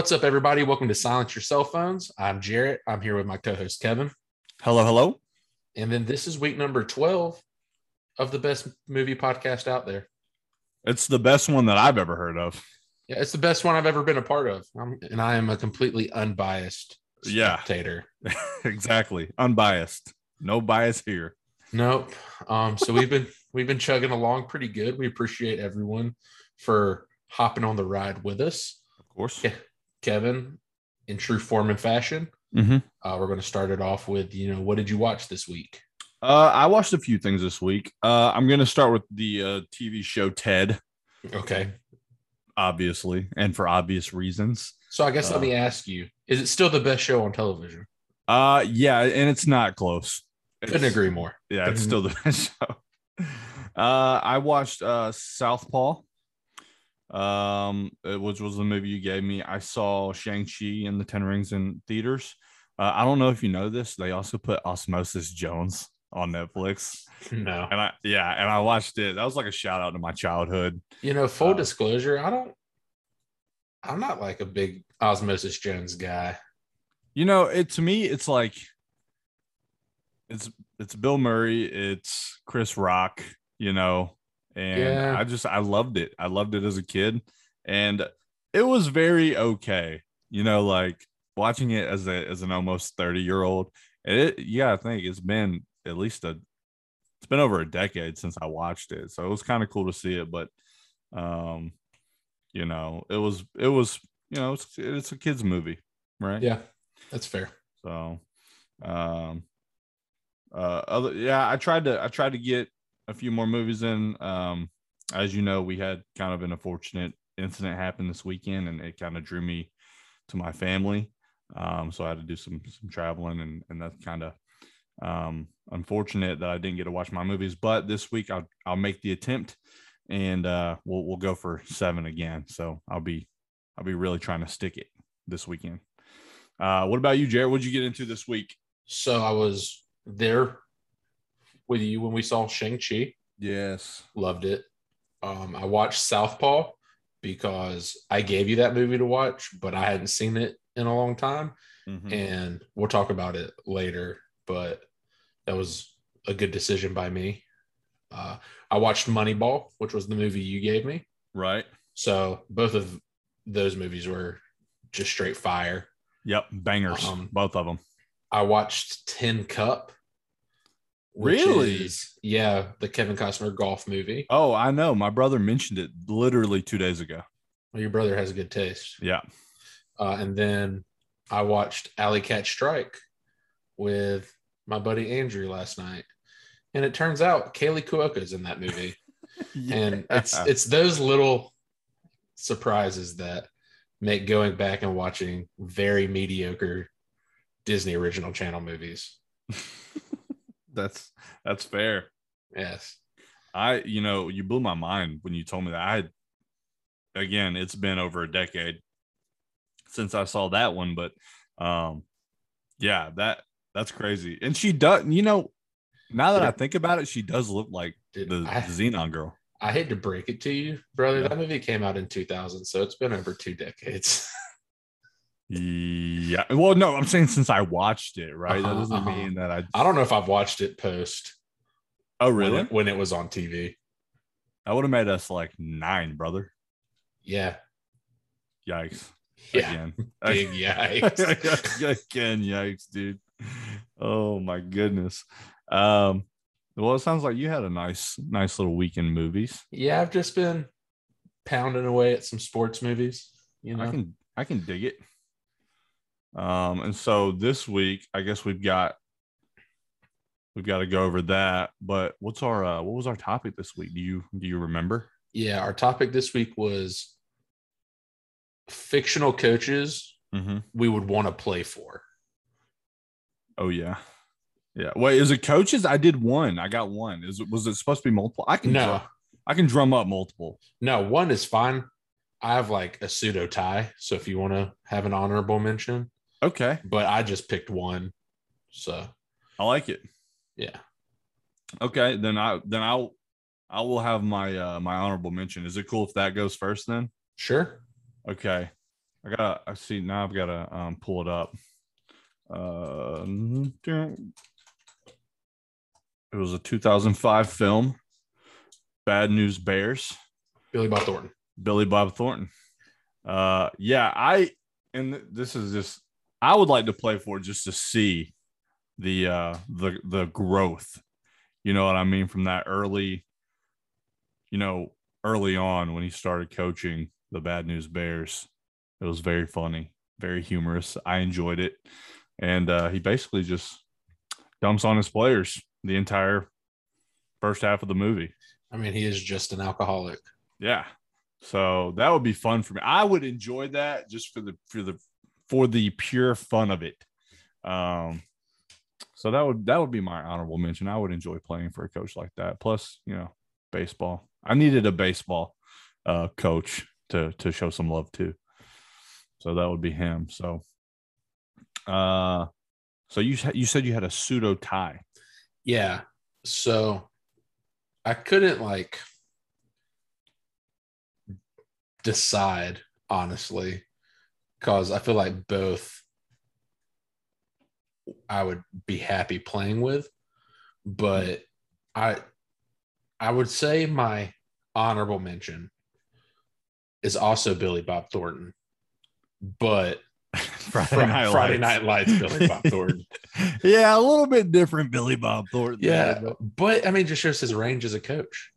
What's up, everybody? Welcome to Silence Your Cell Phones. I'm Jarrett. I'm here with my co host, Kevin. Hello, hello. And then this is week number 12 of the best movie podcast out there. It's the best one that I've ever heard of. Yeah, it's the best one I've ever been a part of. I'm, and I am a completely unbiased Yeah. spectator. exactly. Unbiased. No bias here. Nope. Um, so we've been we've been chugging along pretty good. We appreciate everyone for hopping on the ride with us. Of course. Yeah. Kevin, in true form and fashion, Mm-hmm. uh, we're going to start it off with you know what did you watch this week? Uh, I watched a few things this week. Uh, I'm going to start with the uh, TV show Ted, Okay. obviously, and for obvious reasons. So I guess Uh, let me ask you: Is it still the best show on television? Uh, yeah, and it's not close. Couldn't agree more. Yeah, it's Mhm. still the best show. Uh, I watched uh Southpaw, um, which was the movie you gave me. I saw Shang Chi and the Ten Rings in theaters. Uh, I don't know if you know this. They also put Osmosis Jones on Netflix, No, and I yeah, and I watched it. That was like a shout out to my childhood. you know, full Uh, disclosure, I don't. I'm not like a big Osmosis Jones guy. You know, it to me, it's like it's it's Bill Murray, it's Chris Rock, you know, and Yeah. I just I loved it. I loved it as a kid, and it was very okay. You know, like watching it as a as an almost thirty year old. It yeah, gotta think it's been at least a it's been over a decade since I watched it, so it was kind of cool to see it. But um, you know, it was it was you know it's it's a kids movie, right? Yeah, that's fair. So, um, uh, other yeah, I tried to I tried to get a few more movies in. Um, as you know, we had kind of an unfortunate incident happen this weekend, and it kind of drew me to my family. Um, so I had to do some some traveling, and and that's kind of um unfortunate that I didn't get to watch my movies. But this week I'll I'll make the attempt, and uh, we'll we'll go for seven again. So I'll be I'll be really trying to stick it this weekend. Uh, what about you, Jarrett? What'd you get into this week? So I was there with you when we saw Shang Chi. Yes. Loved it. Um, I watched Southpaw because I gave you that movie to watch, but I hadn't seen it in a long time. Mhm. and we'll talk about it later. But that was a good decision by me. Uh, I watched Moneyball, which was the movie you gave me. Right. So both of those movies were just straight fire. Yep. Bangers. Um, both of them. I watched Tin Cup. Really? is- yeah, the Kevin Costner golf movie. Oh, I know. My brother mentioned it literally two days ago. Well, your brother has a good taste. Yeah. Uh, and then I watched Alley Cat Strike with my buddy Andrew last night. And it turns out Kaley Cuoco's in that movie. And it's it's those little surprises that make going back and watching very mediocre Disney original channel movies. that's that's fair. Yes. I, you know, you blew my mind when you told me that. I had, again, it's been over a decade since I saw that one, but um, yeah, that that's crazy. And she does, you know, now that I think about it, she does look like Dude, the I, Zenon girl. I hate to break it to you, brother. Yeah. That movie came out in 2000, so it's been over two decades. Yeah. Well, no, I'm saying since I watched it, right? Uh-huh, that doesn't uh-huh. mean that I. I don't know if I've watched it post oh, when really? it, when it was on TV. That would have made us like nine, brother. Yeah. Yikes. Yeah. Again. Big yikes. Again, yikes, dude. Oh my goodness. Um, well, it sounds like you had a nice, nice little weekend movies. Yeah, I've just been pounding away at some sports movies. You know, I can I can dig it. Um, and so this week, I guess we've got we've got to go over that. But what's our uh, what was our topic this week? Do you do you remember? yeah. Our topic this week was fictional coaches Mm-hmm. we would want to play for. Oh yeah, yeah. Wait, is it coaches? I did one. I got one. Is it was it supposed to be multiple? I can No, drum, I can drum up multiple. no, one is fine. I have like a pseudo tie, so if you want to have an honorable mention, Okay, but I just picked one. So I like it. yeah, Okay, then I then I'll I will have my uh my honorable mention. Is it cool if that goes first then? sure. Okay. I gotta. I see now. I've got to um, pull it up. Uh, it was a 2005 film. Bad News Bears. Billy Bob Thornton. Billy Bob Thornton. Uh, yeah, I and this is just I would like to play for just to see the uh the the growth. You know what I mean from that early, you know, early on when he started coaching the Bad News Bears. It was very funny, very humorous. I enjoyed it. And uh, he basically just dumps on his players the entire first half of the movie. I mean, he is just an alcoholic. Yeah. So that would be fun for me. I would enjoy that just for the for the for the pure fun of it. Um so that would that would be my honorable mention. I would enjoy playing for a coach like that. Plus, you know, baseball. I needed a baseball uh coach to to show some love to. So that would be him. So uh so you you said you had a pseudo tie. Yeah. So I couldn't like decide honestly because I feel like both I would be happy playing with, but I I would say my honorable mention is also Billy Bob Thornton, but Friday, Night, Friday Night Lights Billy Bob Thornton. yeah, a little bit different Billy Bob Thornton. Yeah, there, but... but I mean, just shows his range as a coach.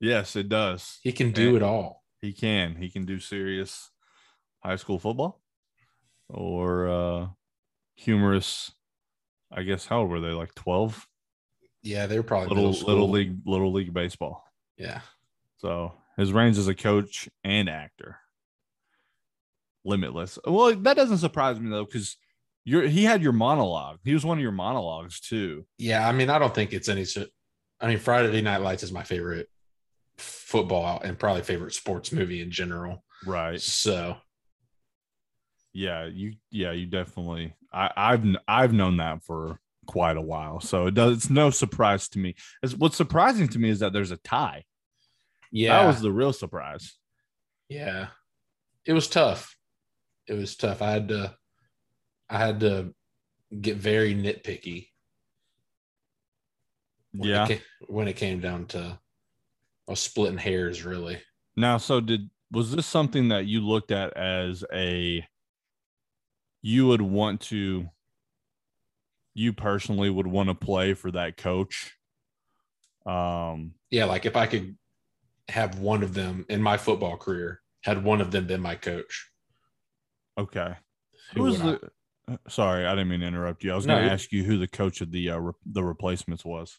Yes, it does. He can do and it all. He can. He can do serious high school football or uh humorous. I guess how old were they? Like twelve. Yeah, they were probably little little league little league baseball. Yeah. So his range as a coach and actor limitless. Well, that doesn't surprise me though, because you're he had your monologue. He was one of your monologues too. Yeah, I mean, I don't think it's any. I mean, Friday Night Lights is my favorite football and probably favorite sports movie in general. Right. So. Yeah, you. Yeah, you definitely. I, I've I've known that for quite a while, so it does. It's no surprise to me. It's, what's surprising to me is that there's a tie. Yeah, that was the real surprise. Yeah, it was tough it was tough. I had to I had to get very nitpicky. When yeah. It came, when it came down to I was splitting hairs really. Now, so did was this something that you looked at as a you would want to you personally would want to play for that coach? Um yeah, like if I could have one of them in my football career, had one of them been my coach. Okay. Who was the? I... Uh, sorry, I didn't mean to interrupt you. I was no, going to ask you who the coach of the uh, re- the replacements was.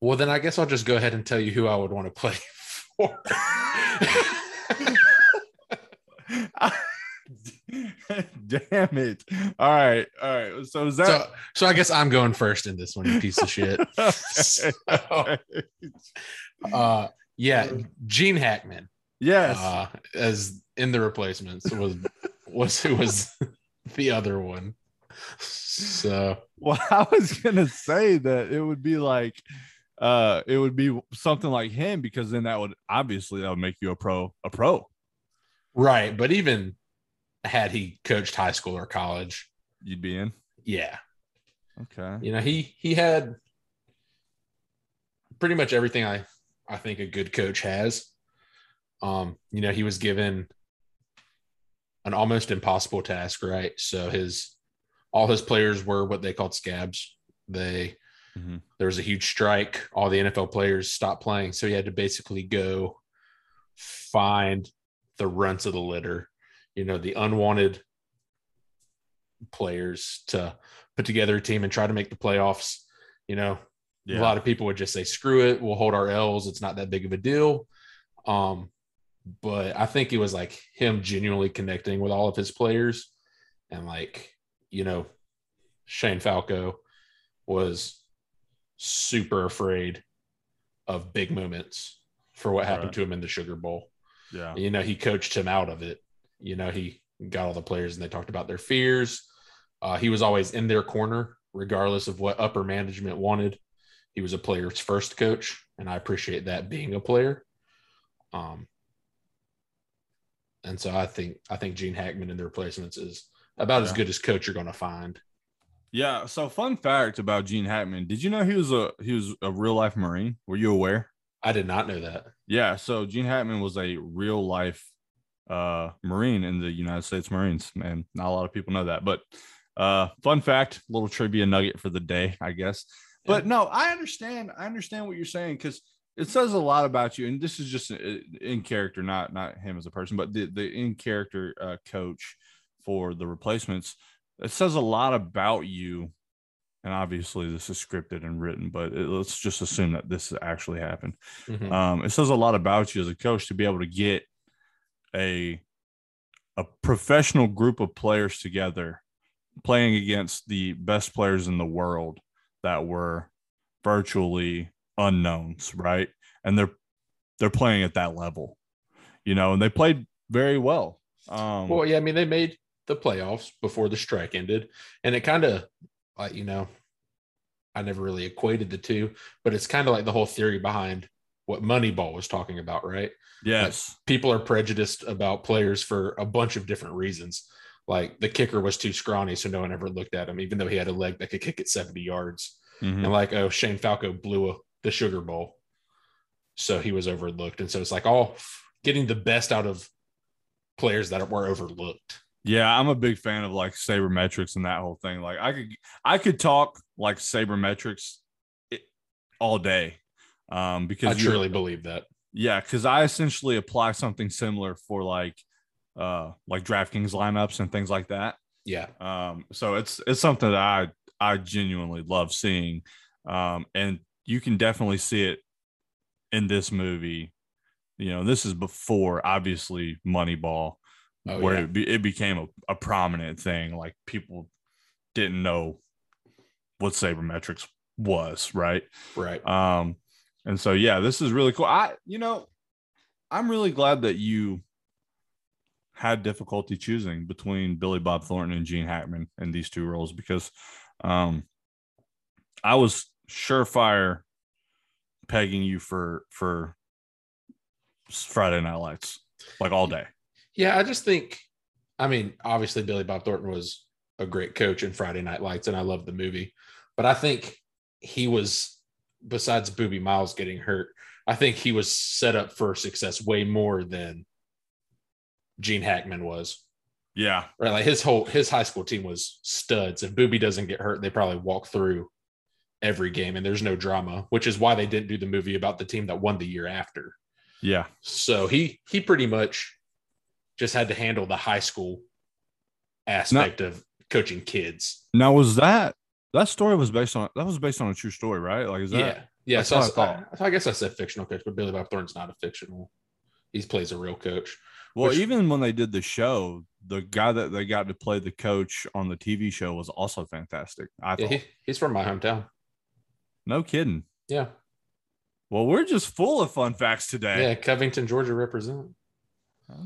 Well, then I guess I'll just go ahead and tell you who I would want to play for. Damn it! All right, all right. So is that? So, so I guess I'm going first in this one, you piece of shit. so, uh, yeah, Gene Hackman. Yes, uh, as in the replacements was was who was the other one. So well, I was gonna say that it would be like uh it would be something like him because then that would obviously that would make you a pro a pro. Right. But even had he coached high school or college, you'd be in. Yeah. Okay. You know, he he had pretty much everything I I think a good coach has. Um, you know, he was given an almost impossible task, right? So his all his players were what they called scabs. They mm-hmm. there was a huge strike. All the NFL players stopped playing, so he had to basically go find the runts of the litter, you know, the unwanted players to put together a team and try to make the playoffs. You know, yeah. a lot of people would just say, "Screw it, we'll hold our L's. It's not that big of a deal." Um, but I think it was like him genuinely connecting with all of his players. And like, you know, Shane Falco was super afraid of big moments for what happened right. to him in the Sugar Bowl. Yeah. You know, he coached him out of it. You know, he got all the players and they talked about their fears. Uh, he was always in their corner, regardless of what upper management wanted. He was a player's first coach, and I appreciate that being a player. Um, and so I think I think Gene Hackman and the replacements is about as good as coach you're going to find. Yeah. So fun fact about Gene Hackman. Did you know he was a he was a real life Marine? Were you aware? I did not know that. Yeah. So Gene Hackman was a real life uh Marine in the United States Marines. Man, not a lot of people know that. But uh fun fact, little trivia nugget for the day, I guess. But no, I understand. I understand what you're saying because it says a lot about you. And this is just uh, in character, not not him as a person, but the the in character uh, coach for the replacements. It says a lot about you. And obviously, this is scripted and written, but it, let's just assume that this actually happened. Mhm. Um, it says a lot about you as a coach to be able to get a a professional group of players together playing against the best players in the world that were virtually unknowns, right? And they're they're playing at that level, you know, and they played very well. Um, Well, yeah, I mean, they made the playoffs before the strike ended, and it kind of like you know, I never really equated the two, but it's kind of like the whole theory behind what Moneyball was talking about, right? yes, People are prejudiced about players for a bunch of different reasons. Like the kicker was too scrawny, so no one ever looked at him, even though he had a leg that could kick at 70 yards. Mhm. And like, oh, Shane Falco blew a, the Sugar Bowl. So he was overlooked. And so it's like all getting the best out of players that were overlooked. Yeah, I'm a big fan of like sabermetrics and that whole thing. Like I could I could talk like sabermetrics all day. Um I because you- truly believe that. yeah, because I essentially apply something similar for like uh like DraftKings lineups and things like that. Yeah. Um so it's it's something that I I genuinely love seeing. Um and you can definitely see it in this movie. You know, this is before obviously Moneyball Oh, where yeah. it, be, it became a, a prominent thing. Like people didn't know what sabermetrics was, right? Right. Um, and so yeah, this is really cool. I, you know, I'm really glad that you had difficulty choosing between Billy Bob Thornton and Gene Hackman in these two roles because um I was surefire pegging you for for Friday Night Lights like all day. Yeah. I just think, I mean, obviously, Billy Bob Thornton was a great coach in Friday Night Lights, and I love the movie. But I think he was, besides Boobie Miles getting hurt, I think he was set up for success way more than Gene Hackman was. Yeah. right? Like his whole his high school team was studs. If Boobie doesn't get hurt, they probably walk through every game and there's no drama, which is why they didn't do the movie about the team that won the year after. Yeah. So he he pretty much just had to handle the high school aspect of coaching kids. Now was that that story was based on that was based on a true story, right? Like is that yeah. Yeah. So I, what I I- guess I said fictional coach, but Billy Bob Thornton's not a fictional. He plays a real coach. well, which- even when they did the show, the guy that they got to play the coach on the TV show was also fantastic. I thought. he, he's from my hometown. no kidding. Yeah. Well, we're just full of fun facts today. Yeah. Covington, Georgia represent.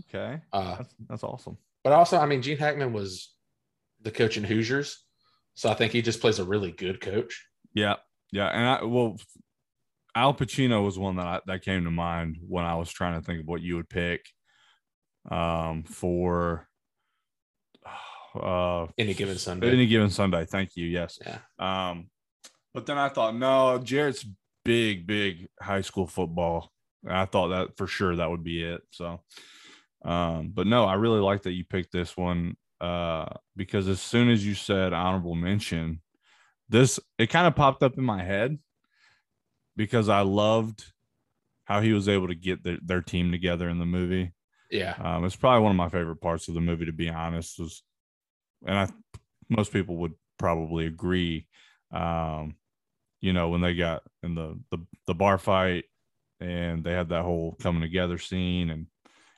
Okay. Uh, That's, that's awesome. But also, I mean, Gene Hackman was the coach in Hoosiers. So I think he just plays a really good coach. Yeah. Yeah. And I well Al Pacino was one that I, that came to mind when I was trying to think of what you would pick um for uh Any given Sunday. any given Sunday. Thank you. Yes. Yeah. Um, but then I thought, no, Jarrett's big, big high school football. I thought that for sure that would be it. So, um, but no, I really like that you picked this one uh, because as soon as you said honorable mention, this it kind of popped up in my head because I loved how he was able to get their, their team together in the movie. Yeah. Um, it's probably one of my favorite parts of the movie, to be honest. Was, and I, most people would probably agree. Um, you know, when they got in the the the bar fight, and they had that whole coming together scene, and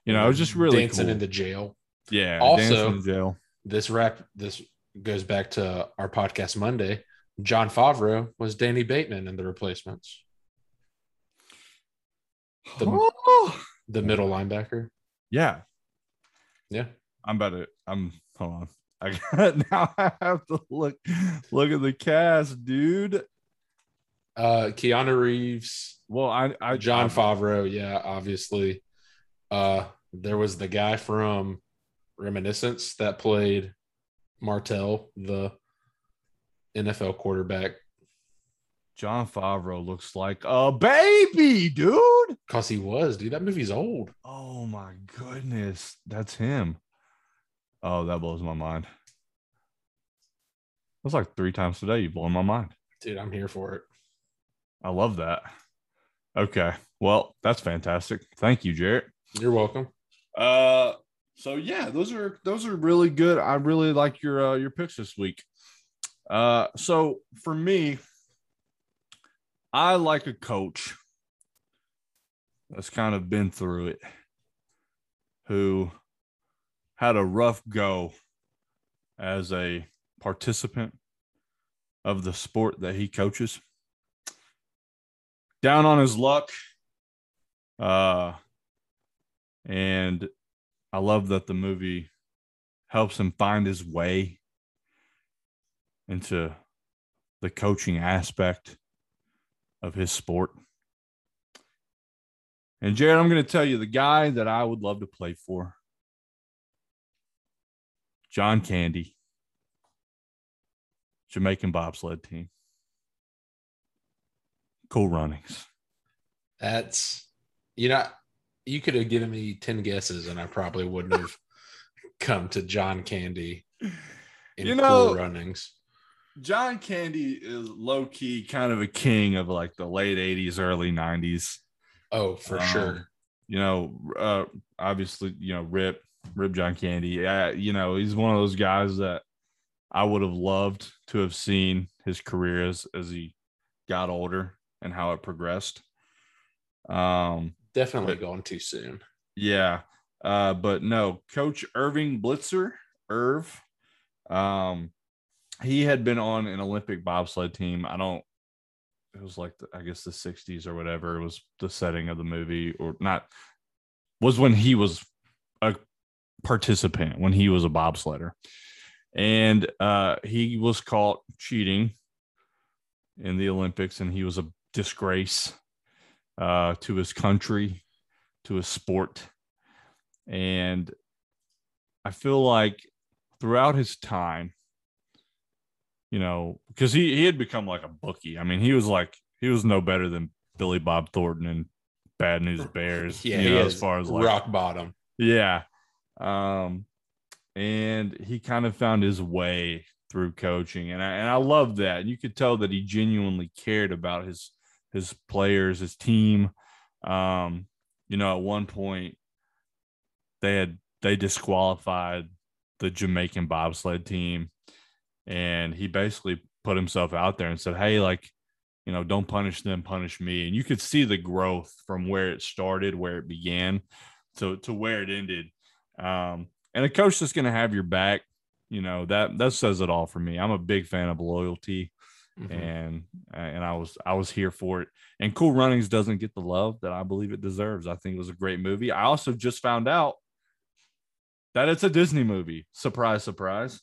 you know, it was just really dancing cool. in the jail. Yeah. Also- dancing in the jail. This rap, this goes back to our podcast Monday. Jon Favreau was Danny Bateman in the replacements, the- Oh! the middle linebacker. yeah, Yeah. I'm about to. I'm hold on. I got now. I have to look look at the cast, dude. Uh, Keanu Reeves, Well, I, I Jon Favreau. Yeah. Obviously. Uh, there was the guy from Reminiscence that played Martell, the NFL quarterback. Jon Favreau looks like a baby, dude. Cause he was, dude. That movie's old. Oh my goodness, that's him. Oh, that blows my mind. That's like three times today. You blown my mind, dude. I'm here for it. I love that. Okay, well, that's fantastic. Thank you, Jarrett. You're welcome. Uh, so yeah, those are those are really good. I really like your uh, your picks this week. Uh, so for me, I like a coach that's kind of been through it, who had a rough go as a participant of the sport that he coaches. Down on his luck. Uh, and I love that the movie helps him find his way into the coaching aspect of his sport. And Jarrett, I'm going to tell you the guy that I would love to play for John Candy, Jamaican bobsled team. Cool runnings. That's, you know, you could have given me 10 guesses and I probably wouldn't have come to John Candy in you know, cool runnings. John Candy is low key kind of a king of like the late 80s, early 90s. Oh, for um, sure. You know, uh, obviously, you know, Rip, Rip John Candy. Yeah, you know, he's one of those guys that I would have loved to have seen his career as as he got older and how it progressed. Um, definitely but, going too soon. Yeah, uh, but no, Coach Irving Blitzer, Irv, um, he had been on an Olympic bobsled team. I don't. It was like the, I guess the '60s or whatever. It was the setting of the movie, or not. Was when he was a participant when he was a bobsledder, and uh, he was caught cheating in the Olympics, and he was a disgrace uh, to his country, to his sport, and I feel like throughout his time you know, because he he had become like a bookie. I mean, he was like he was no better than Billy Bob Thornton and Bad News Bears. yeah, you know, as far as like rock bottom. Yeah, um, and he kind of found his way through coaching, and I and I love that. And you could tell that he genuinely cared about his his players, his team. Um, you know, at one point they had they disqualified the Jamaican bobsled team and he basically put himself out there and said, "Hey, like, you know, don't punish them, punish me." And you could see the growth from where it started, where it began, to to where it ended. Um, and a coach that's going to have your back, you know, that that says it all for me. I'm a big fan of loyalty. Mm-hmm. and and I was I was here for it. And Cool Runnings doesn't get the love that I believe it deserves. I think it was a great movie. I also just found out that it's a Disney movie. Surprise, surprise.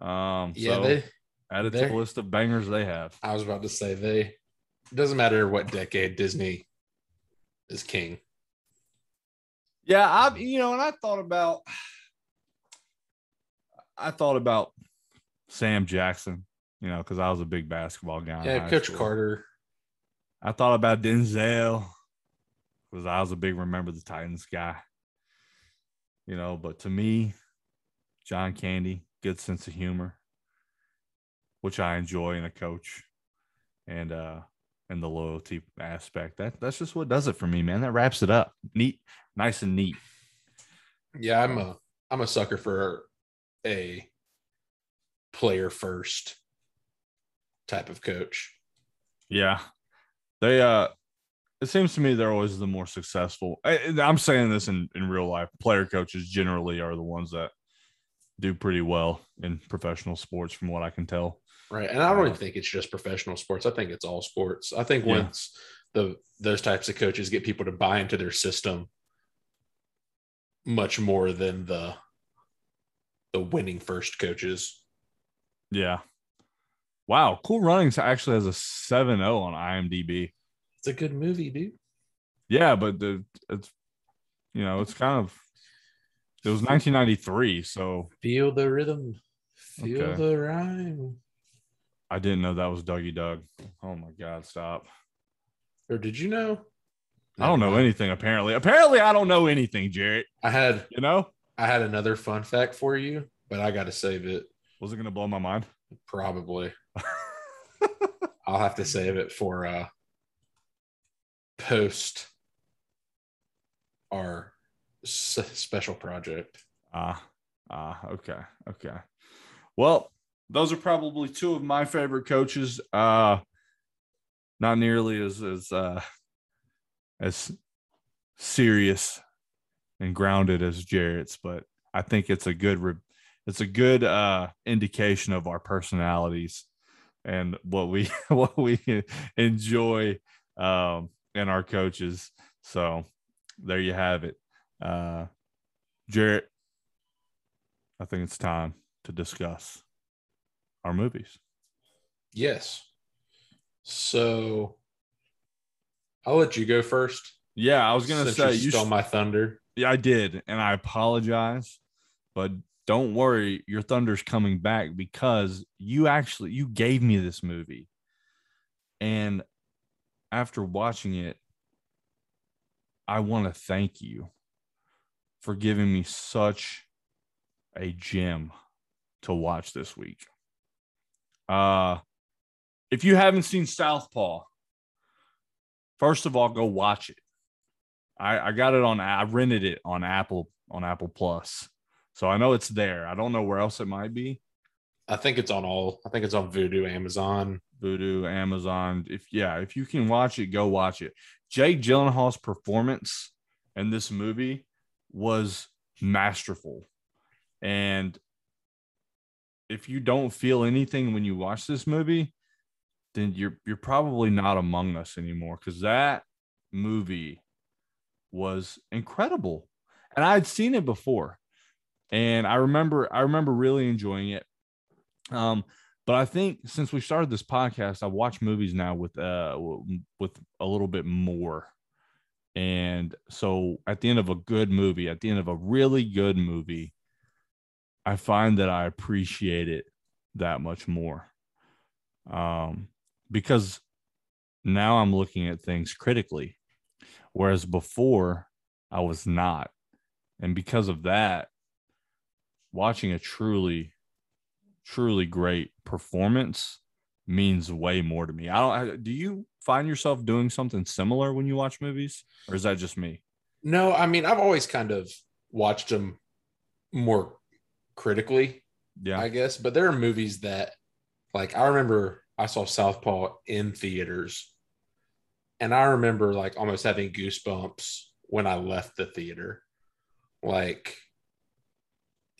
Um, yeah, so they add it to the list of bangers they have. I was about to say they. It doesn't matter what decade Disney is king. Yeah, I've you know, and I thought about, I thought about Sam Jackson, you know, because I was a big basketball guy. Yeah, Coach school. Carter. I thought about Denzel because I was a big remember the Titans guy. You know, but to me, John Candy, good sense of humor, which I enjoy in a coach, and uh, and the loyalty aspect. That that's just what does it for me, man. That wraps it up. Neat, nice and neat. Yeah, I'm a I'm a sucker for a player first type of coach. Yeah. They uh it seems to me they're always the more successful. I, am saying this in, in real life. Player coaches generally are the ones that do pretty well in professional sports, from what I can tell. Right, and I don't even uh, think it's just professional sports. I think it's all sports. I think yeah. once the those types of coaches get people to buy into their system, much more than the the winning first coaches. Yeah. Wow, Cool Runnings actually has a 7-0 on IMDb. It's a good movie, dude. Yeah, but the it's you know, it's kind of It was 1993, so Feel the rhythm. Feel Okay. the rhyme. I didn't know that was Dougie Doug. Oh my God, stop. Or did you know? I don't know anything apparently. Apparently, I don't know anything, Jarrett. I had You know? I had another fun fact for you, but I got to save it. Was it going to blow my mind? Probably. I'll have to save it for uh post our s- special project. Ah, ah, okay, okay. Well, those are probably two of my favorite coaches. Uh not nearly as as uh as serious and grounded as Jarrett's, but I think it's a good re- it's a good uh indication of our personalities and what we what we enjoy um in our coaches. So there you have it. Uh Jarrett, I think it's time to discuss our movies. Yes. So I'll let you go first. Yeah, I was gonna since say you you. stole sh- my thunder. yeah, I did, and I apologize, but don't worry, your thunder's coming back because you actually you gave me this movie, and after watching it, I want to thank you for giving me such a gem to watch this week. Uh if you haven't seen Southpaw, first of all, go watch it. I, I got it on I rented it on Apple on Apple Plus. So I know it's there. I don't know where else it might be. I think it's on all. I think it's on Vudu, Amazon. Vudu, Amazon. If yeah, if you can watch it, go watch it. Jake Gyllenhaal's performance in this movie was masterful. And if you don't feel anything when you watch this movie, then you're you're probably not among us anymore because that movie was incredible. And I'd seen it before. And I remember I remember really enjoying it. Um, but I think since we started this podcast, I watch movies now with uh with a little bit more. And so at the end of a good movie, at the end of a really good movie, I find that I appreciate it that much more. Um, because now I'm looking at things critically, whereas before I was not. And because of that, watching a truly, truly great performance means way more to me. I don't, I- do you find yourself doing something similar when you watch movies, or is that just me? No, I mean I've always kind of watched them more critically, Yeah. I guess. But there are movies that, like, I remember I saw Southpaw in theaters, and I remember like almost having goosebumps when I left the theater. Like,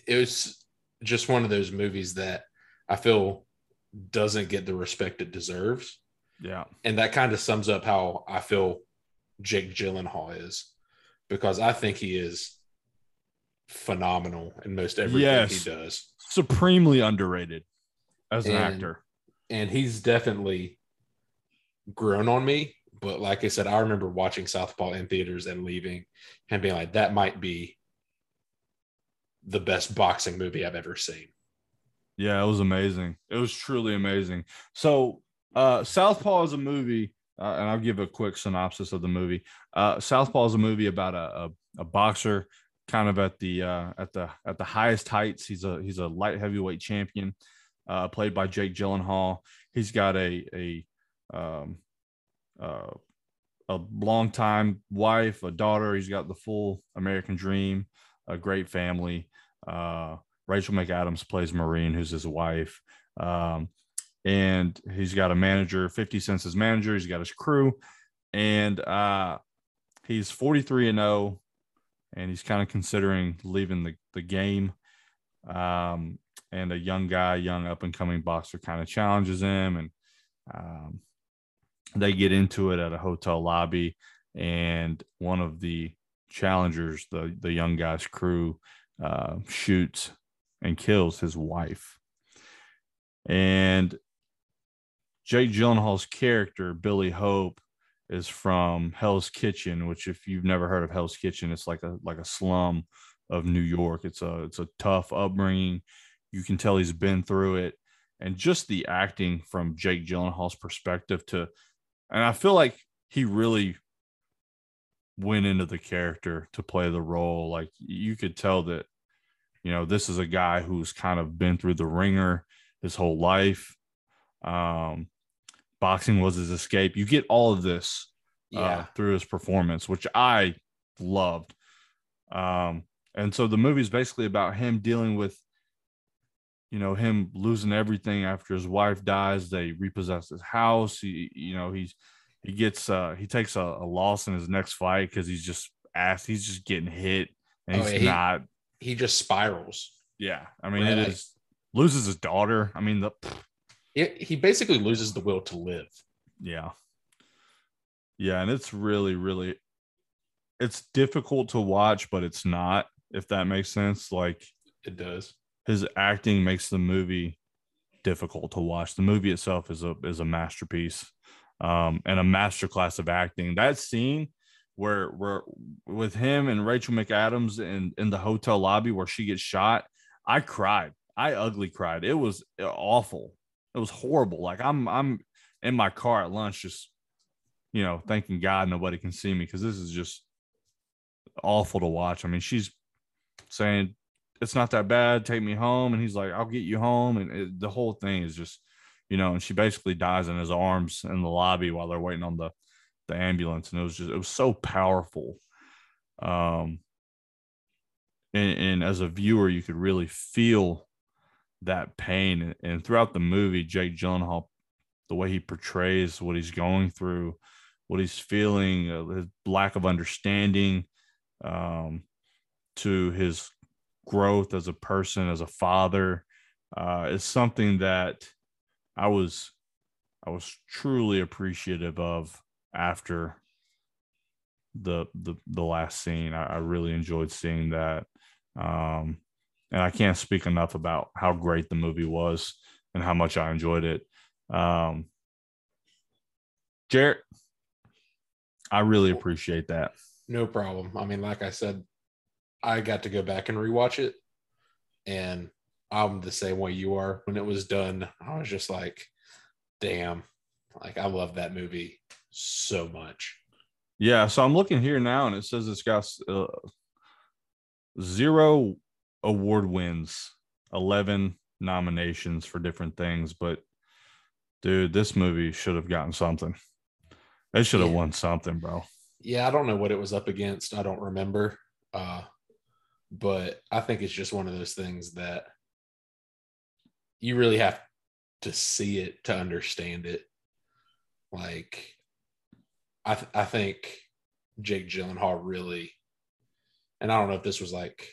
it was just one of those movies that I feel doesn't get the respect it deserves. yeah. And that kind of sums up how I feel Jake Gyllenhaal is because I think he is phenomenal in most everything Yes. he does. Supremely underrated as an And- actor. And he's definitely grown on me. But like I said, I remember watching Southpaw in theaters and leaving and being like, that might be the best boxing movie I've ever seen. Yeah, it was amazing. It was truly amazing. So, uh, Southpaw is a movie, uh, and I'll give a quick synopsis of the movie. Uh, Southpaw is a movie about a, a, a boxer, kind of at the uh, at the at the highest heights. He's a he's a light heavyweight champion, uh, played by Jake Gyllenhaal. He's got a a um, uh, a longtime wife, a daughter. He's got the full American dream, a great family. Uh, Rachel McAdams plays Maureen, who's his wife. Um, and he's got a manager, 50 Cent's his manager. He's got his crew. And uh, he's 43 and 0. And he's kind of considering leaving the, the game. Um, and a young guy, young up and coming boxer, kind of challenges him. And um, they get into it at a hotel lobby. And one of the challengers, the, the young guy's crew, uh, shoots and kills his wife. And Jake Gyllenhaal's character, Billy Hope, is from Hell's Kitchen, which if you've never heard of Hell's Kitchen, it's like a like a slum of New York. It's a it's a tough upbringing. You can tell he's been through it, and just the acting from Jake Gyllenhaal's perspective to, and I feel like he really went into the character to play the role. Like you could tell that, you know, this is a guy who's kind of been through the ringer his whole life. Um, boxing was his escape. You get all of this uh, yeah. through his performance, which I loved. Um, and so the movie is basically about him dealing with, you know, him losing everything after his wife dies. They repossess his house. He, you know, he's he gets uh he takes a, a loss in his next fight because he's just asked. He's just getting hit, and he's oh, yeah, not. He, he just spirals. Yeah, I mean, right. it is loses his daughter. I mean, the it, he basically loses the will to live. Yeah. Yeah, and it's really, really, it's difficult to watch, but it's not. If that makes sense, like it does. His acting makes the movie difficult to watch. The movie itself is a is a masterpiece, um, and a masterclass of acting. That scene where where with him and Rachel McAdams in in the hotel lobby where she gets shot, I cried. I ugly cried. It was awful. It was horrible. Like I'm I'm in my car at lunch just you know, thanking God nobody can see me because this is just awful to watch. I mean, she's saying it's not that bad. Take me home, and he's like, "I'll get you home," and it, the whole thing is just, you know, and she basically dies in his arms in the lobby while they're waiting on the the ambulance, and it was just it was so powerful. Um, and, and as a viewer, you could really feel that pain, and throughout the movie, Jake Gyllenhaal, the way he portrays what he's going through what he's feeling, uh, his lack of understanding um, to his growth as a person, as a father, uh, is something that I was I was truly appreciative of after the the the last scene. I, I really enjoyed seeing that, um, and I can't speak enough about how great the movie was and how much I enjoyed it. Um, Jarrett, I really appreciate that. No problem. I mean, like I said, I got to go back and rewatch it, and I'm the same way you are. When it was done, I was just like, "Damn!" Like I love that movie so much. Yeah. So I'm looking here now, and it says it's got uh, zero award wins, eleven nominations for different things, but dude, this movie should have gotten something. They should have yeah. won something, bro. Yeah, I don't know what it was up against. I don't remember. Uh, but I think it's just one of those things that you really have to see it to understand it. Like, I th- I think Jake Gyllenhaal really, and I don't know if this was like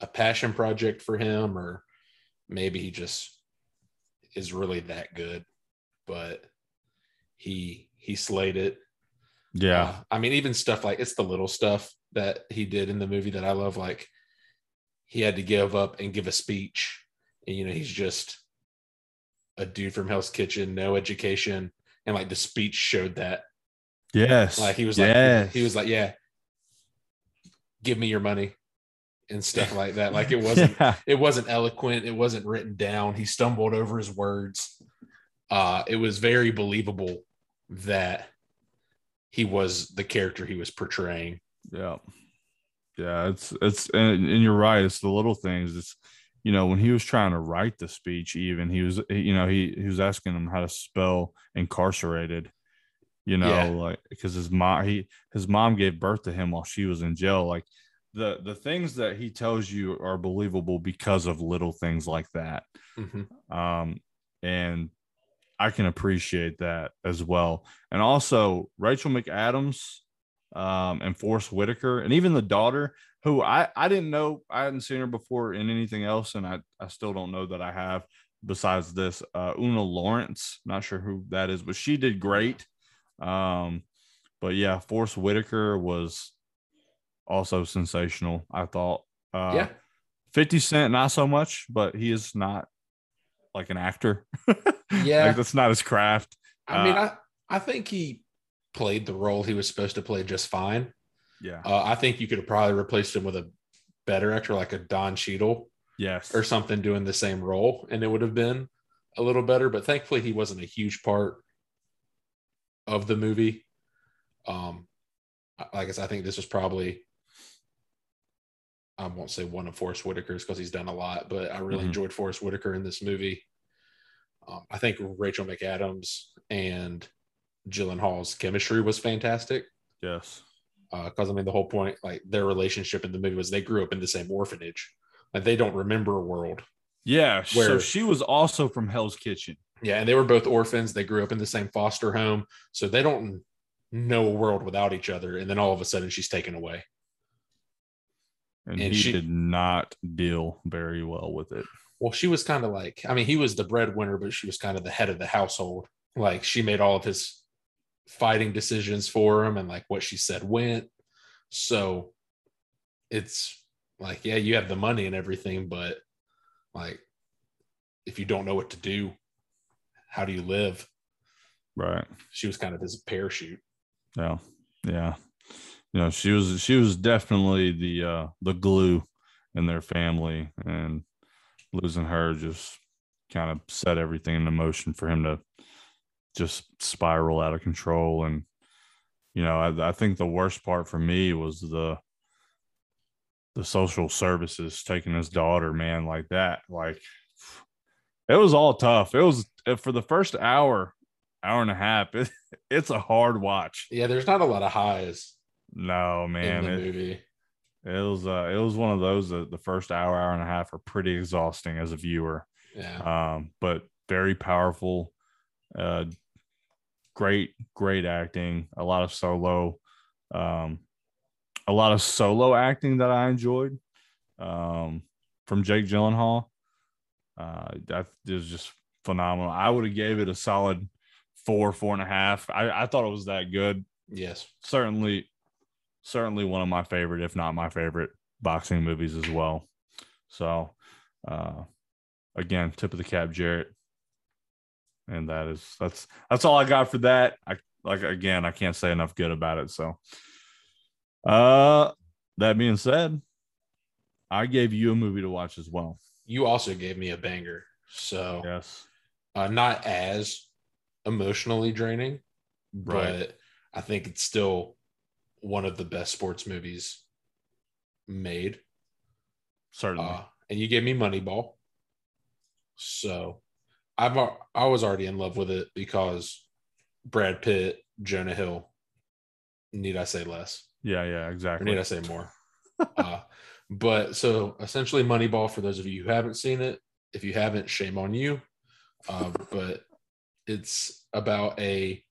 a passion project for him or maybe he just is really that good, but he he slayed it. Yeah. Uh, I mean, even stuff like it's the little stuff that he did in the movie that I love. Like he had to give up and give a speech. And, you know, he's just a dude from Hell's Kitchen, no education. And like the speech showed that. Yes. Like he was like, yes. he was like, yeah, give me your money and stuff like that. Like it wasn't, yeah. it wasn't eloquent. It wasn't written down. He stumbled over his words. Uh, it was very believable that he was the character he was portraying. Yeah. Yeah, it's it's and, and, you're right. It's the little things. It's you know when he was trying to write the speech, even he was you know he he was asking him how to spell incarcerated. You know, yeah. like because his mom he his mom gave birth to him while she was in jail. Like the the things that he tells you are believable because of little things like that. Mm-hmm. Um, and I can appreciate that as well. And also Rachel McAdams um, and Forest Whitaker, and even the daughter, who I, I didn't know, I hadn't seen her before in anything else, and I, I still don't know that I have besides this. Uh, Oona Laurence, not sure who that is, but she did great. Um, but yeah, Forest Whitaker was also sensational, I thought. Uh, yeah. 50 Cent, not so much, but he is not like an actor. Yeah, like that's not his craft. I uh, mean, I I think he played the role he was supposed to play just fine. Yeah, uh, I think you could have probably replaced him with a better actor, like a Don Cheadle Yes. or something, doing the same role, and it would have been a little better. But thankfully, he wasn't a huge part of the movie. Um, like I said, I think this was probably I won't say one of Forest Whitaker's because he's done a lot, but I really Mhm. enjoyed Forest Whitaker in this movie. Um, I think Rachel McAdams and Gyllenhaal's chemistry was fantastic yes. Uh, because I mean the whole point, like their relationship in the movie was they grew up in the same orphanage, like they don't remember a world. Yeah. so she was also from Hell's Kitchen. Yeah, and they were both orphans. They grew up in the same foster home, so they don't know a world without each other. And then all of a sudden, she's taken away. And, And he she- did not deal very well with it. Well, she was kind of like, I mean, he was the breadwinner, but she was kind of the head of the household. Like she made all of his fighting decisions for him, and like what she said went. So it's like, yeah, you have the money and everything, but like if you don't know what to do, how do you live? Right. She was kind of his parachute. Yeah. Yeah. You know, she was she was definitely the uh the glue in their family and losing her just kind of set everything into motion for him to just spiral out of control and you know I, I think the worst part for me was the the social services taking his daughter man like that like it was all tough it was for the first hour hour and a half it, it's a hard watch Yeah, there's not a lot of highs no man it, movie. it was uh it was one of those that the first hour hour and a half are pretty exhausting as a viewer Yeah. um but very powerful uh great great acting a lot of solo um a lot of solo acting that i enjoyed um from jake gyllenhaal. Uh that is just phenomenal. I would have gave it a solid four four and a half. I i thought it was that good. Yes. certainly certainly one of my favorite if not my favorite boxing movies as well. So uh again tip of the cap jarrett and that is that's that's all i got for that i like again i can't say enough good about it so uh that being said i gave you a movie to watch as well You also gave me a banger. So yes uh, not as emotionally draining, Right. but I think it's still one of the best sports movies made. certainly Uh, and you gave me Moneyball. So I've I was already in love with it because Brad Pitt, Jonah Hill. Need I say less? yeah yeah Or exactly need I say more? uh, but so essentially, Moneyball. For those of you who haven't seen it, if you haven't, shame on you. Uh, but it's about a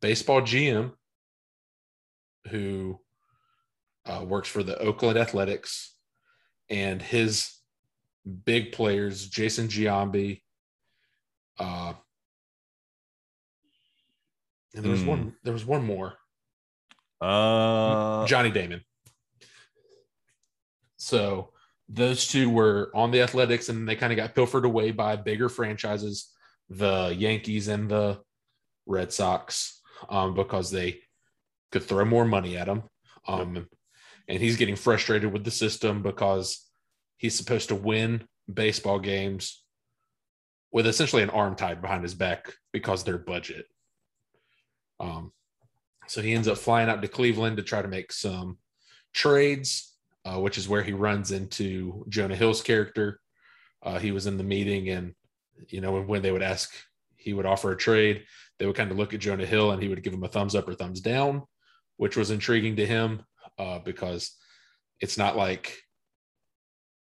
baseball GM who uh, works for the Oakland Athletics, and his big players, Jason Giambi. Uh, and there was Hmm. one. There was one more. uh Johnny Damon. So those two were on the Athletics, and they kind of got pilfered away by bigger franchises, the Yankees and the Red Sox, um, because they could throw more money at him. Um, and he's getting frustrated with the system because he's supposed to win baseball games with essentially an arm tied behind his back because their budget. Um, so he ends up flying out to Cleveland to try to make some trades, uh, which is where he runs into Jonah Hill's character. Uh, he was in the meeting, and you know when, they would ask, he would offer a trade. They would kind of look at Jonah Hill, and he would give him a thumbs up or thumbs down, which was intriguing to him uh, because it's not like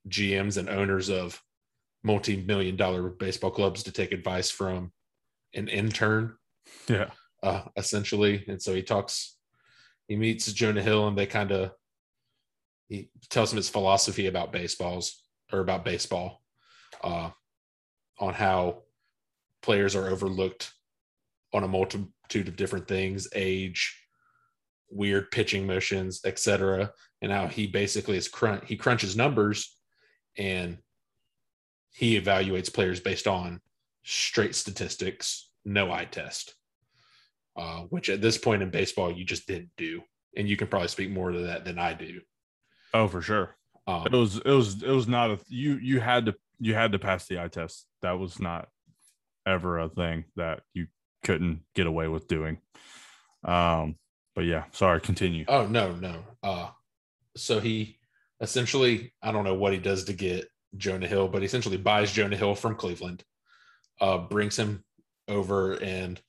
GMs and owners of multi-million dollar baseball clubs to take advice from an intern yeah uh, essentially. And so he talks, he meets Jonah Hill, and they kind of he tells him his philosophy about baseballs or about baseball, uh, on how players are overlooked on a multitude of different things, age, weird pitching motions, etc., and how he basically is crunch he crunches numbers and he evaluates players based on straight statistics, no eye test uh, which at this point in baseball you just didn't do, and you can probably speak more to that than I do. oh for sure Um, It was it was it was not a you you had to you had to pass the eye test. That was not ever a thing that you couldn't get away with doing. Um, but yeah, sorry, continue. Oh no, no. Uh so he essentially I don't know what he does to get Jonah Hill, but essentially buys Jonah Hill from Cleveland, uh, brings him over and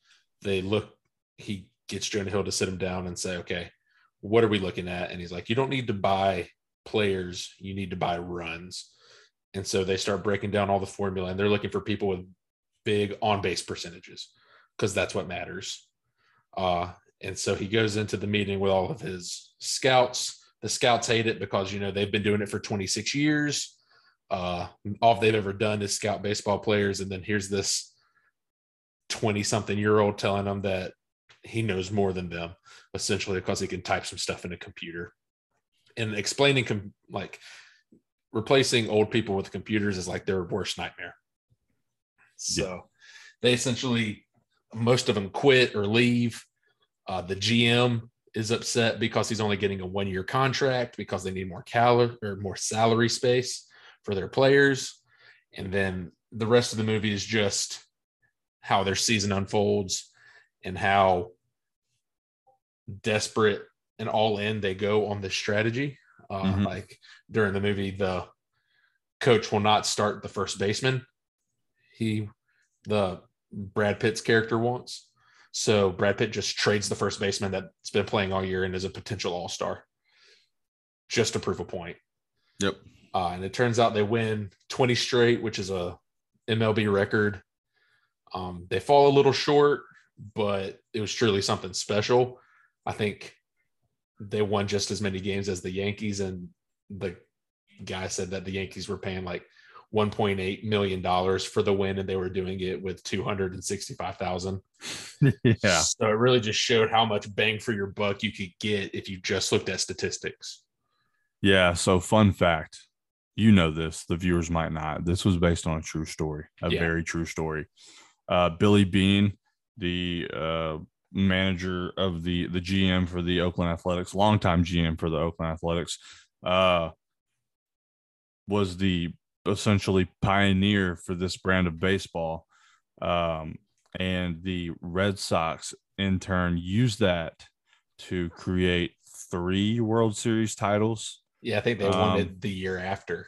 they look he gets Jonah Hill to sit him down and say, Okay, what are we looking at? And he's like, You don't need to buy players, you need to buy runs. And so they start breaking down all the formula and they're looking for people with big on base percentages because that's what matters. Uh, and so he goes into the meeting with all of his scouts. The scouts hate it because you know they've been doing it for 26 years. Uh, all they've ever done is scout baseball players, and then here's this 20 something year old telling them that he knows more than them, essentially because he can type some stuff in a computer. And explaining com- like replacing old people with computers is like their worst nightmare. So they essentially most of them quit or leave. Uh, the GM is upset because he's only getting a one year contract because they need more cal or more salary space for their players. And then the rest of the movie is just how their season unfolds and how desperate and all in they go on this strategy. Uh, Mhm. Like during the movie, the coach will not start the first baseman. He, the Brad Pitt's character wants. So Brad Pitt just trades the first baseman that's been playing all year and is a potential all star just to prove a point. Yep. Uh, and it turns out they win 20 straight, which is a MLB record. Um, they fall a little short, but it was truly something special. I think they won just as many games as the Yankees, and the guy said that the Yankees were paying like 1.8 million dollars for the win, and they were doing it with 265,000. yeah. So it really just showed how much bang for your buck you could get if you just looked at statistics. Yeah. So, fun fact you know this, the viewers might not. This was based on a true story, a Yeah. very true story. Uh, Billy Beane, the uh, manager of the the GM for the Oakland Athletics, longtime GM for the Oakland Athletics, uh, was the essentially pioneer for this brand of baseball. Um, and the Red Sox, in turn, used that to create three World Series titles. Yeah, I think they Um, it the year after.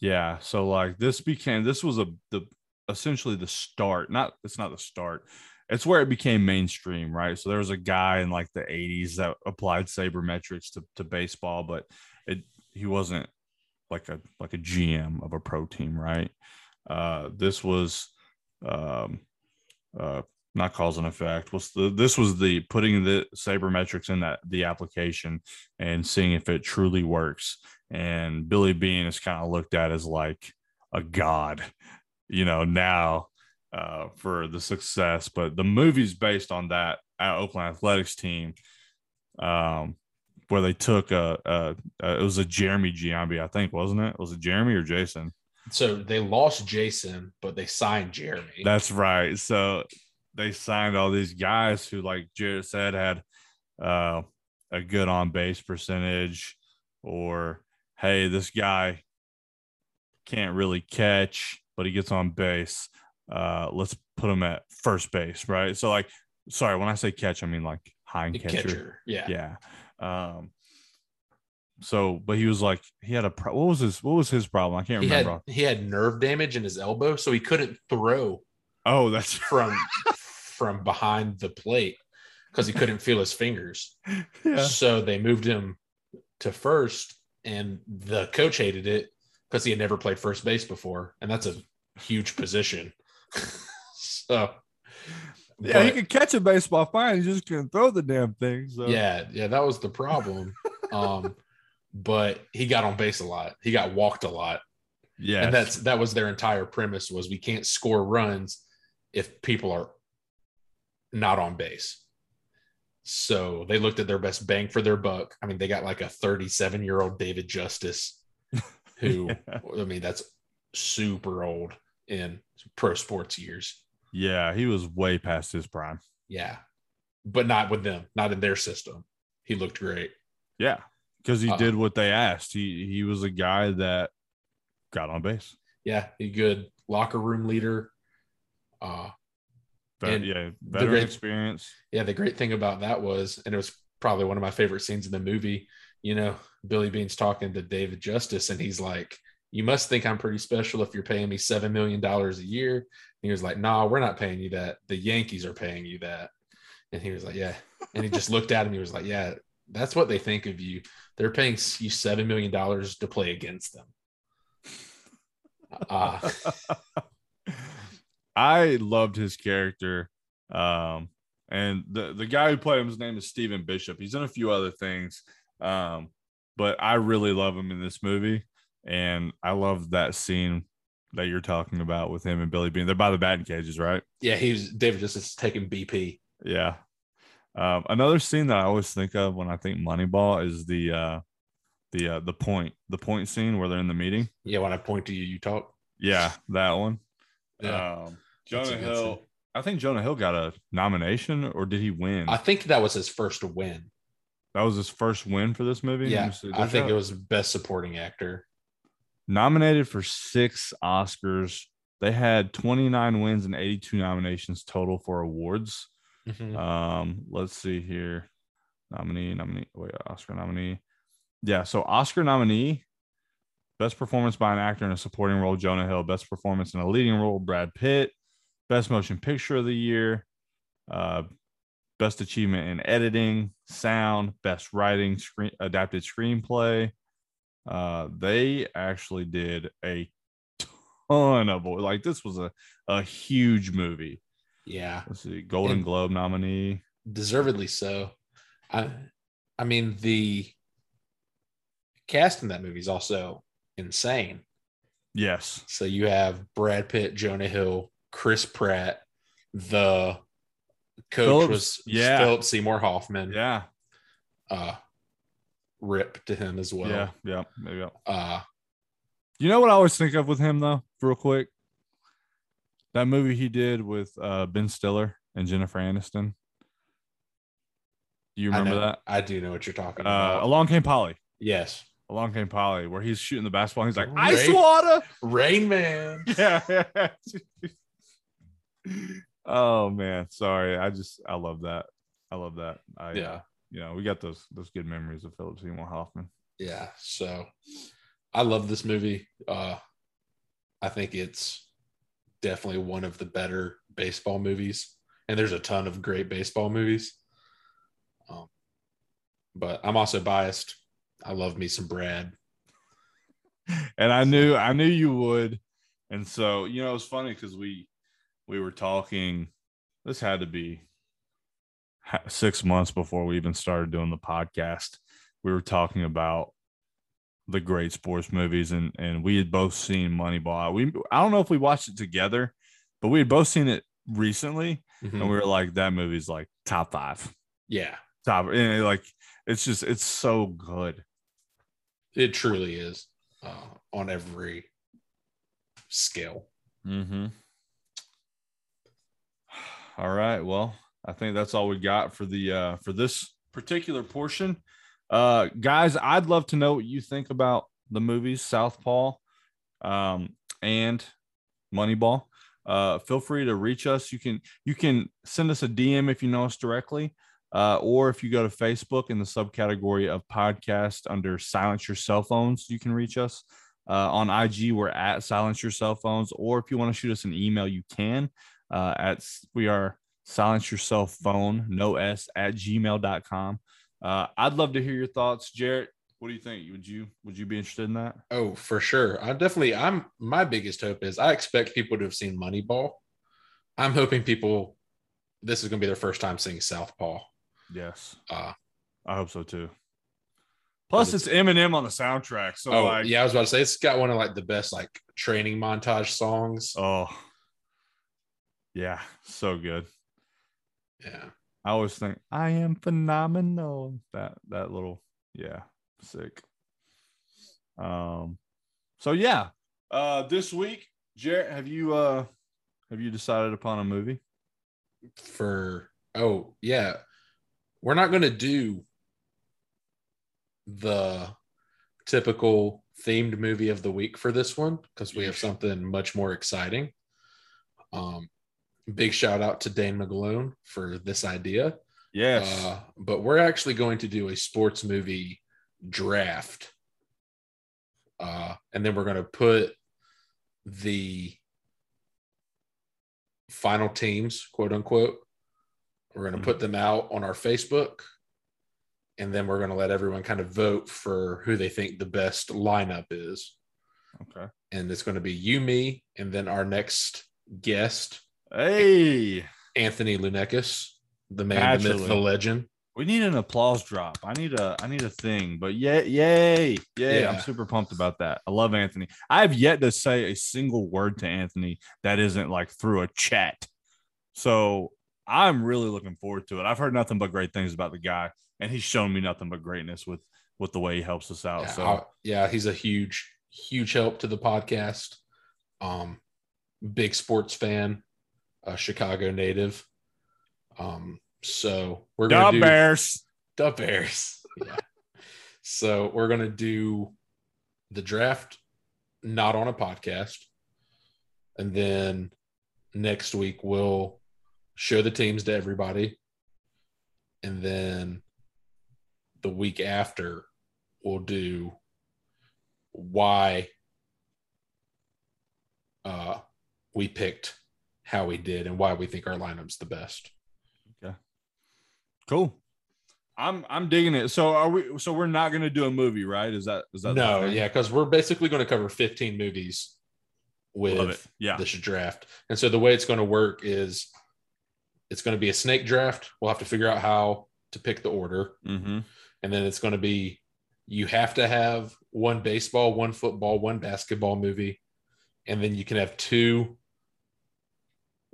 Yeah, so like this became this was a the essentially the start. Not it's not the start. It's where it became mainstream, right? So there was a guy in like the 80s that applied sabermetrics to, to baseball, but it he wasn't like a like a GM of a pro team, right? Uh this was um uh not cause and effect. Was the this was the putting the sabermetrics in that the application and seeing if it truly works. And billy beane is kind of looked at as like a god you know now uh for the success. But the movie's based on that uh, oakland athletics team um where they took a, a, a it was a jeremy giambi i think wasn't it? Was it jeremy or jason? So they lost Jason, but they signed Jeremy. That's right. So they signed all these guys who, like Jared said, had uh, a good on base percentage, or hey, this guy can't really catch, but he gets on base. Uh, let's put him at first base, right? So, like, sorry, when I say catch, I mean like high catcher. catcher. Yeah. Yeah. Um. So, but he was like, he had a pro- what was his what was his problem? I can't He remember. had he had nerve damage in his elbow, so he couldn't throw oh, that's from from behind the plate because he couldn't feel his fingers. yeah. So they moved him to first, and the coach hated it because he had never played first base before, and that's a huge position. so Yeah, he could catch a baseball fine. He just couldn't throw the damn thing. So yeah, yeah, that was the problem. um, but he got on base a lot. He got walked a lot. yeah, and that's that was their entire premise was we can't score runs if people are not on base so they looked at their best bang for their buck i mean they got like a 37 year old david justice who Yeah. i mean that's super old in pro sports years yeah, he was way past his prime. yeah but not with them not in their system he looked great Yeah, because he Uh, did what they asked. He he was a guy that got on base. Yeah, a good locker room leader. Uh, Vet- And yeah, veteran great- experience. yeah, the great thing about that was, and it was probably one of my favorite scenes in the movie. You know, Billy Beane's talking to David Justice, and he's like, "You must think I'm pretty special if you're paying me seven million dollars a year." And he was like, "Nah, we're not paying you that. The Yankees are paying you that." And he was like, "Yeah," and he just looked at him. He was like, "Yeah, that's what they think of you. They're paying you seven million dollars to play against them." Uh, I loved his character. Um, and the the guy who played him, his name is Stephen Bishop. He's in a few other things. Um, but I really love him in this movie. And I love that scene that you're talking about with him and Billy Beane. They're by the batting cages, right? yeah, he was David Justice taking BP. Yeah. Um, another scene that I always think of when I think Moneyball is the uh the uh the point, the point scene where they're in the meeting. Yeah, when I point to you, you talk. Yeah, that one. Yeah. Um, Jonah Hill. I think Jonah Hill got a nomination, or did he win? I think that was his first win. that was his first win for this movie. Yeah, see. I think a- it was best supporting actor. nominated for six Oscars. They had 29 wins and 82 nominations total for awards. Mhm. Um, let's see here. Nominee, nominee, wait, Oscar nominee. Yeah, so Oscar nominee, best performance by an actor in a supporting role, Jonah Hill. Best performance in a leading role, Brad Pitt. Best motion picture of the year. Uh, best achievement in editing, sound, best writing, screen adapted screenplay. Uh, they actually did a ton of like this was a a huge movie. Yeah, Let's see, Golden And- Globe nominee. deservedly so. I, I mean the cast in that movie is also insane. Yes. So you have Brad Pitt, Jonah Hill, Chris Pratt, the coach Phillips, was yeah. Philip Seymour Hoffman. Yeah. Uh, rip to him as well. yeah. Yeah. Yeah. Uh, You know what I always think of with him though, real quick? That movie he did with uh, Ben Stiller and Jennifer Aniston. Do you I remember know- that? I do know what you're talking Uh, about. Along Came Polly. yes, Along Came Polly, where he's shooting the basketball. And he's like, Right. ice water. Rain Man. Yeah. oh man, sorry. I just I love that. I love that. I, Yeah. uh, you know, we got those those good memories of Philip Seymour Hoffman. Yeah, so I love this movie. Uh, I think it's definitely one of the better baseball movies, and there's a ton of great baseball movies. Um, but I'm also biased. I love me some Brad. and I knew I knew you would. And so, you know, it's funny because we we were talking. This had to be six months before we even started doing the podcast. We were talking about the great sports movies, and and we had both seen Moneyball. We I don't know if we watched it together, but we had both seen it recently, Mhm. and we were like, that movie's like top five, Yeah, top, and like it's just it's so good. it truly is uh, on every scale. Mm-hmm. All right. Well, I think that's all we got for the uh for this particular portion. Uh guys, I'd love to know what you think about the movies Southpaw um and Moneyball. Uh feel free to reach us. You can you can send us a DM if you know us directly. Uh, or if you go to Facebook in the subcategory of podcast under silence your cell phones, you can reach us. Uh, on IG, we're at silence your cell phones, or if you want to shoot us an email, you can. Uh, at we are silence yourself phone, no S at gmail.com. Uh, I'd love to hear your thoughts, Jarrett. What do you think? Would you would you be interested in that? Oh, for sure. I definitely. I'm. My biggest hope is I expect people to have seen Moneyball. I'm hoping people. This is going to be their first time seeing Southpaw. Yes, Uh, I hope so too. Plus, it's- it's Eminem on the soundtrack, so oh like, yeah, I was about to say it's got one of like the best like training montage songs. oh, yeah, so good. Yeah, I always think I am phenomenal. That that little yeah, sick. Um, so yeah, uh, this week, Jarrett, have you uh have you decided upon a movie? for oh yeah, we're not going to do the typical themed movie of the week for this one because we have something much more exciting. Um, big shout out to Dane McGlone for this idea. Yes. Uh, but we're actually going to do a sports movie draft. Uh, and then we're going to put the final teams, quote unquote. We're going to Mhm. put them out on our Facebook. And then we're going to let everyone kind of vote for who they think the best lineup is. okay. And it's going to be you, me, and then our next guest, Hey, Anthony Lunekis, the man, the myth, the legend. we need an applause drop. I need a I need a thing. But yay, yay, yay. I'm super pumped about that. I love Anthony. I have yet to say a single word to Anthony that isn't like through a chat. So I'm really looking forward to it. I've heard nothing but great things about the guy, and he's shown me nothing but greatness with with the way he helps us out. yeah, so I- yeah, he's a huge, huge help to the podcast. Um, big sports fan, a Chicago native. Um, so we're gonna do Bears. the Bears. Yeah. so we're gonna do the draft, not on a podcast, and then next week we'll show the teams to everybody, and then the week after we'll do why uh, we picked how we did and why we think our lineup's the best. Okay. Cool. I'm I'm digging it. So are we? So we're not gonna do a movie, right? Is that is that No, yeah, because we're basically going to cover 15 movies with Yeah. this draft. And so the way it's going to work is it's going to be a snake draft. We'll have to figure out how to pick the order. Mm-hmm. And then it's going to be you have to have one baseball, one football, one basketball movie. And then you can have two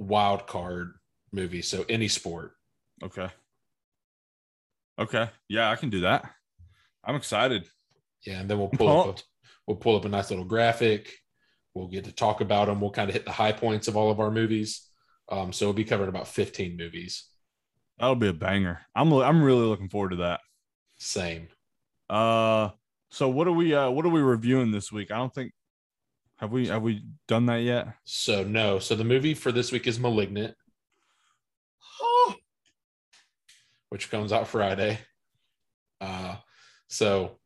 wild card movies. So any sport. Okay. Okay. Yeah, I can do that. I'm excited. Yeah, and then we'll pull up a, we'll pull up a nice little graphic. We'll get to talk about them. We'll kind of hit the high points of all of our movies. Um, so we'll be covering about 15 movies. That'll be a banger. I'm I'm really looking forward to that. Same. Uh, so what are we uh what are we reviewing this week? I don't think have we have we done that yet? So no. So the movie for this week is Malignant, which comes out Friday. Uh, so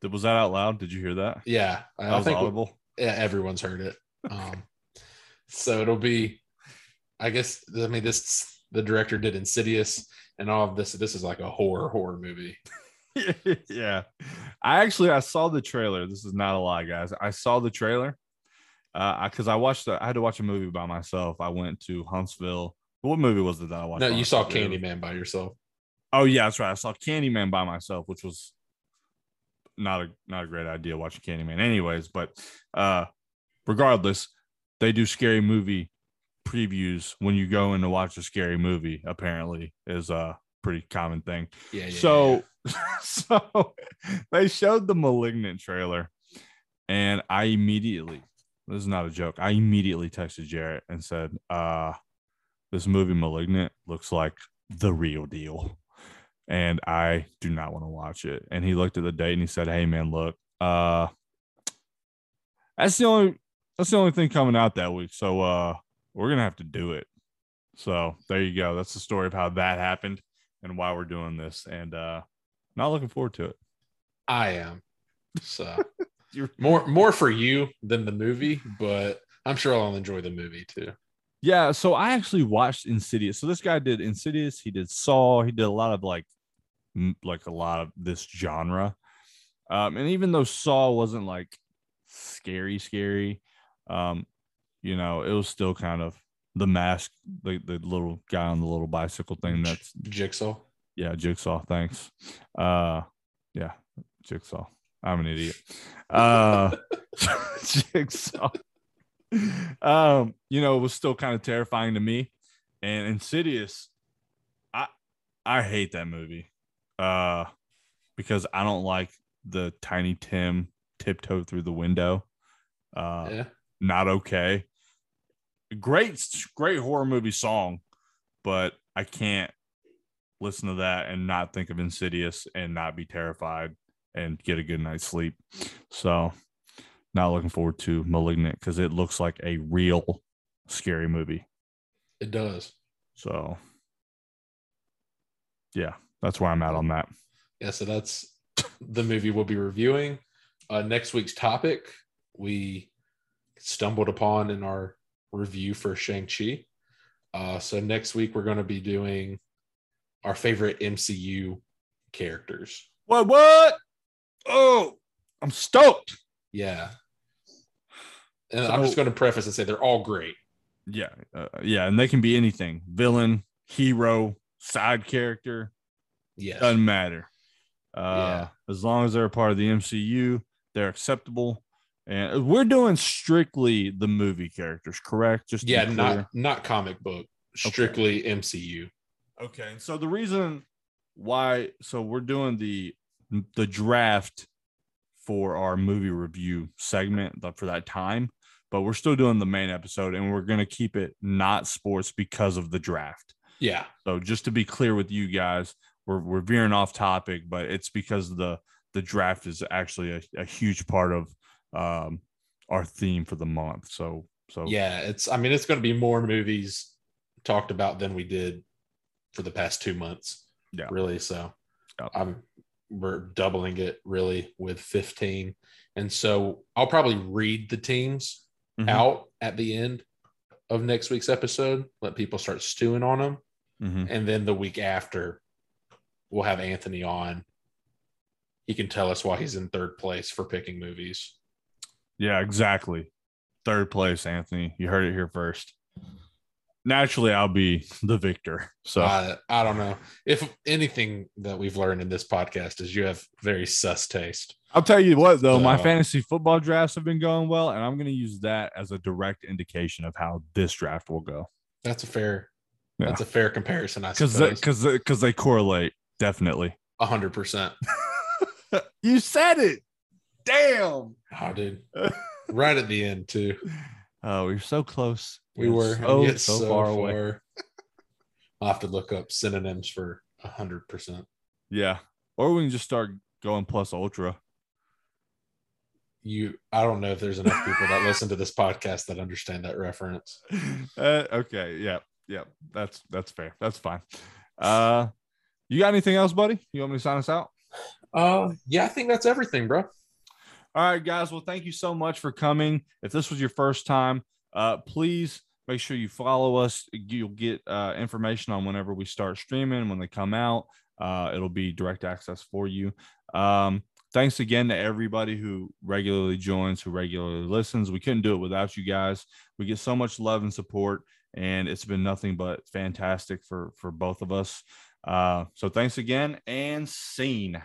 Did- Was that out loud? Did you hear that? yeah, I, That I was think audible. yeah, everyone's heard it. Um, so it'll be, I guess. I mean, this the director did Insidious and all of this. This is like a horror horror movie. yeah. I actually I saw the trailer. This is not a lie, guys. I saw the trailer. Uh, because I watched the, I had to watch a movie by myself. I went to Huntsville. What movie was it that I watched? No, you saw? Candyman by yourself. Oh yeah, that's right. I saw Candyman by myself, which was not a not a great idea watching Candyman. Anyways, but uh regardless, they do scary movie previews when you go in to watch a scary movie, apparently, is a pretty common thing. Yeah. yeah so so they showed the malignant trailer and i immediately this is not a joke i immediately texted jarrett and said uh this movie malignant looks like the real deal. And i do not want to watch it. And he looked at the date and he said hey man look uh that's the only that's the only thing coming out that week so uh we're gonna have to do it. So there you go. That's the story of how that happened and why we're doing this. And uh not looking forward to it I am. So You're- more more for you than the movie, but I'm sure I'll enjoy the movie too. yeah so i actually watched insidious so this guy did insidious he did saw he did a lot of like like a lot of this genre um and even though saw wasn't like scary scary um you know it was still kind of the mask the, the little guy on the little bicycle thing that's Jigsaw. Yeah, Jigsaw. Thanks. Uh, yeah, Jigsaw. I'm an idiot. Uh, Jigsaw. Um, you know, it was still kind of terrifying to me. And Insidious, I I hate that movie. Uh, because I don't like the Tiny Tim tiptoe through the window. Uh, yeah. not okay. Great, great horror movie song, but I can't listen to that and not think of Insidious and not be terrified and get a good night's sleep. So, not looking forward to Malignant because it looks like a real scary movie. It does. So, yeah, that's where I'm at on that. Yeah, so that's the movie we'll be reviewing. Uh, next week's topic we stumbled upon in our review for Shang-Chi. Uh, so next week we're going to be doing our favorite MCU characters. What? What? Oh, I'm stoked. Yeah. And so, I'm just going to preface and say they're all great. Yeah. Uh, yeah. And they can be anything villain, hero, side character. Yes. Doesn't matter. Uh, yeah. As long as they're a part of the MCU, they're acceptable. And we're doing strictly the movie characters, correct? Just yeah, not not comic book, strictly okay. MCU. Okay. So the reason why so we're doing the the draft for our movie review segment for that time, but we're still doing the main episode and we're going to keep it not sports because of the draft. Yeah. So just to be clear with you guys, we're, we're veering off topic, but it's because the the draft is actually a, a huge part of um, our theme for the month. So so yeah, it's I mean it's going to be more movies talked about than we did for the past two months. Yeah, really. So yeah. I'm we're doubling it really with 15, and so I'll probably read the teams mm-hmm. out at the end of next week's episode. Let people start stewing on them, mm-hmm. and then the week after we'll have Anthony on. He can tell us why he's in third place for picking movies. Yeah, exactly. Third place, Anthony. You heard it here first. Naturally, I'll be the victor. So uh, I don't know if anything that we've learned in this podcast is you have very sus taste. I'll tell you what, though, my fantasy football drafts have been going well, and I'm going to use that as a direct indication of how this draft will go. That's a fair, yeah. that's a fair comparison. I because because because they correlate definitely. A hundred percent. You said it. Damn. Oh, dude. right at the end, too. Oh, we are so close. We were so, so, so far, far away. I'll have to look up synonyms for a hundred percent. Yeah. Or we can just start going plus ultra. You I don't know if there's enough people that listen to this podcast that understand that reference. Uh, okay. Yeah. Yeah. That's that's fair. That's fine. Uh you got anything else, buddy? You want me to sign us out? Uh, yeah, I think that's everything, bro. All right, guys. Well, thank you so much for coming. If this was your first time, uh, please make sure you follow us. You'll get uh, information on whenever we start streaming, when they come out. Uh, it'll be direct access for you. Um, thanks again to everybody who regularly joins, who regularly listens. We couldn't do it without you guys. We get so much love and support, and it's been nothing but fantastic for for both of us. Uh, so thanks again and scene.